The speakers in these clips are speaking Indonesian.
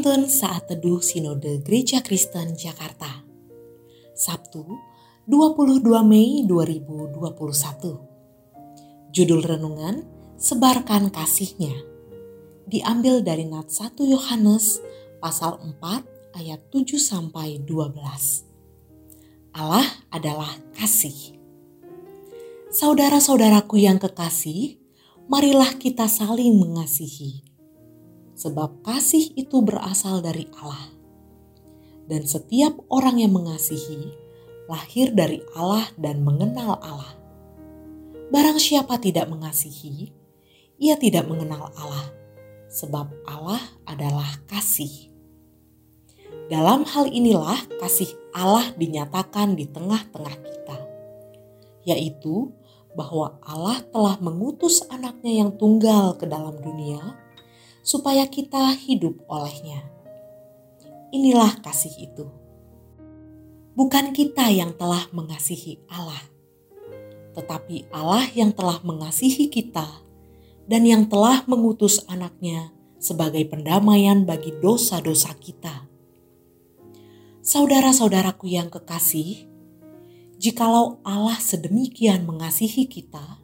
Penuntun Saat Teduh Sinode Gereja Kristen Jakarta. Sabtu 22 Mei 2021 Judul Renungan Sebarkan Kasihnya. Diambil dari Nat 1 Yohanes pasal 4 ayat 7 sampai 12 Allah adalah kasih. Saudara-saudaraku yang kekasih, marilah kita saling mengasihi sebab kasih itu berasal dari Allah. Dan setiap orang yang mengasihi lahir dari Allah dan mengenal Allah. Barang siapa tidak mengasihi, ia tidak mengenal Allah, sebab Allah adalah kasih. Dalam hal inilah kasih Allah dinyatakan di tengah-tengah kita, yaitu bahwa Allah telah mengutus anaknya yang tunggal ke dalam dunia supaya kita hidup olehnya. Inilah kasih itu. Bukan kita yang telah mengasihi Allah, tetapi Allah yang telah mengasihi kita dan yang telah mengutus anaknya sebagai pendamaian bagi dosa-dosa kita. Saudara-saudaraku yang kekasih, jikalau Allah sedemikian mengasihi kita,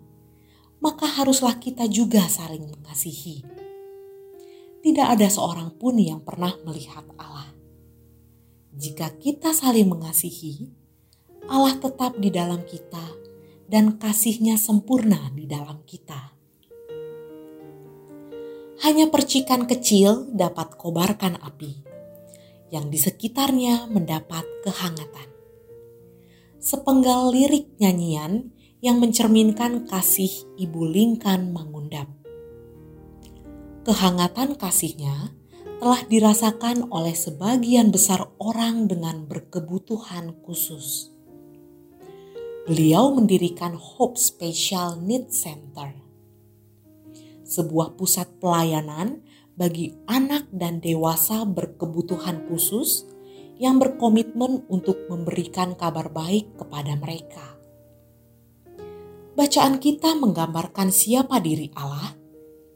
maka haruslah kita juga saling mengasihi tidak ada seorang pun yang pernah melihat Allah. Jika kita saling mengasihi, Allah tetap di dalam kita dan kasihnya sempurna di dalam kita. Hanya percikan kecil dapat kobarkan api, yang di sekitarnya mendapat kehangatan. Sepenggal lirik nyanyian yang mencerminkan kasih Ibu Lingkan mengundap kehangatan kasihnya telah dirasakan oleh sebagian besar orang dengan berkebutuhan khusus. Beliau mendirikan Hope Special Needs Center, sebuah pusat pelayanan bagi anak dan dewasa berkebutuhan khusus yang berkomitmen untuk memberikan kabar baik kepada mereka. Bacaan kita menggambarkan siapa diri Allah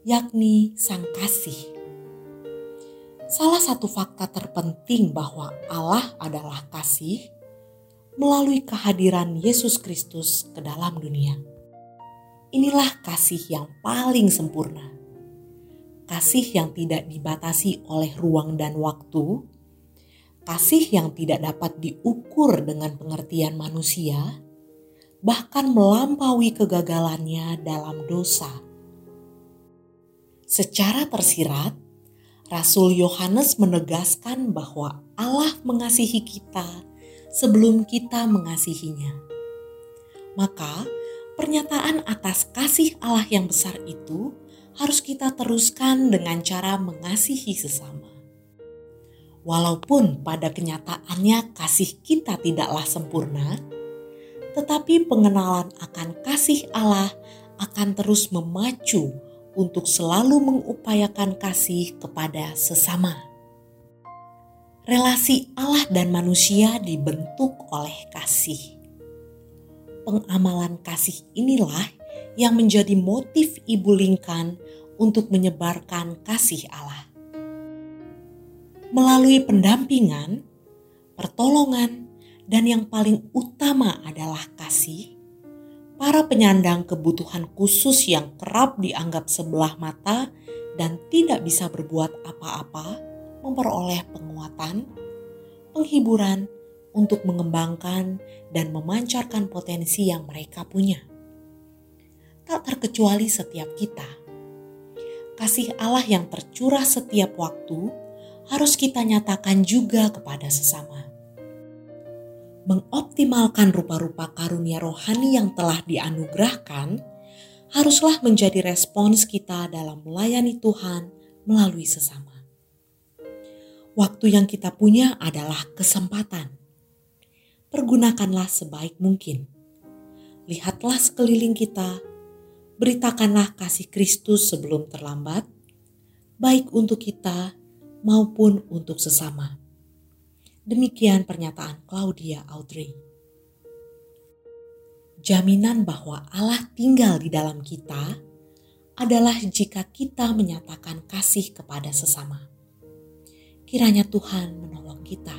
yakni Sang Kasih. Salah satu fakta terpenting bahwa Allah adalah kasih melalui kehadiran Yesus Kristus ke dalam dunia. Inilah kasih yang paling sempurna. Kasih yang tidak dibatasi oleh ruang dan waktu, kasih yang tidak dapat diukur dengan pengertian manusia, bahkan melampaui kegagalannya dalam dosa Secara tersirat, Rasul Yohanes menegaskan bahwa Allah mengasihi kita sebelum kita mengasihinya. Maka, pernyataan atas kasih Allah yang besar itu harus kita teruskan dengan cara mengasihi sesama. Walaupun pada kenyataannya kasih kita tidaklah sempurna, tetapi pengenalan akan kasih Allah akan terus memacu untuk selalu mengupayakan kasih kepada sesama. Relasi Allah dan manusia dibentuk oleh kasih. Pengamalan kasih inilah yang menjadi motif Ibu Lingkan untuk menyebarkan kasih Allah. Melalui pendampingan, pertolongan, dan yang paling utama adalah kasih, para penyandang kebutuhan khusus yang kerap dianggap sebelah mata dan tidak bisa berbuat apa-apa, memperoleh penguatan, penghiburan untuk mengembangkan dan memancarkan potensi yang mereka punya. Tak terkecuali setiap kita. Kasih Allah yang tercurah setiap waktu harus kita nyatakan juga kepada sesama mengoptimalkan rupa-rupa karunia rohani yang telah dianugerahkan haruslah menjadi respons kita dalam melayani Tuhan melalui sesama. Waktu yang kita punya adalah kesempatan. Pergunakanlah sebaik mungkin. Lihatlah sekeliling kita, beritakanlah kasih Kristus sebelum terlambat, baik untuk kita maupun untuk sesama. Demikian pernyataan Claudia Audrey. Jaminan bahwa Allah tinggal di dalam kita adalah jika kita menyatakan kasih kepada sesama. Kiranya Tuhan menolong kita.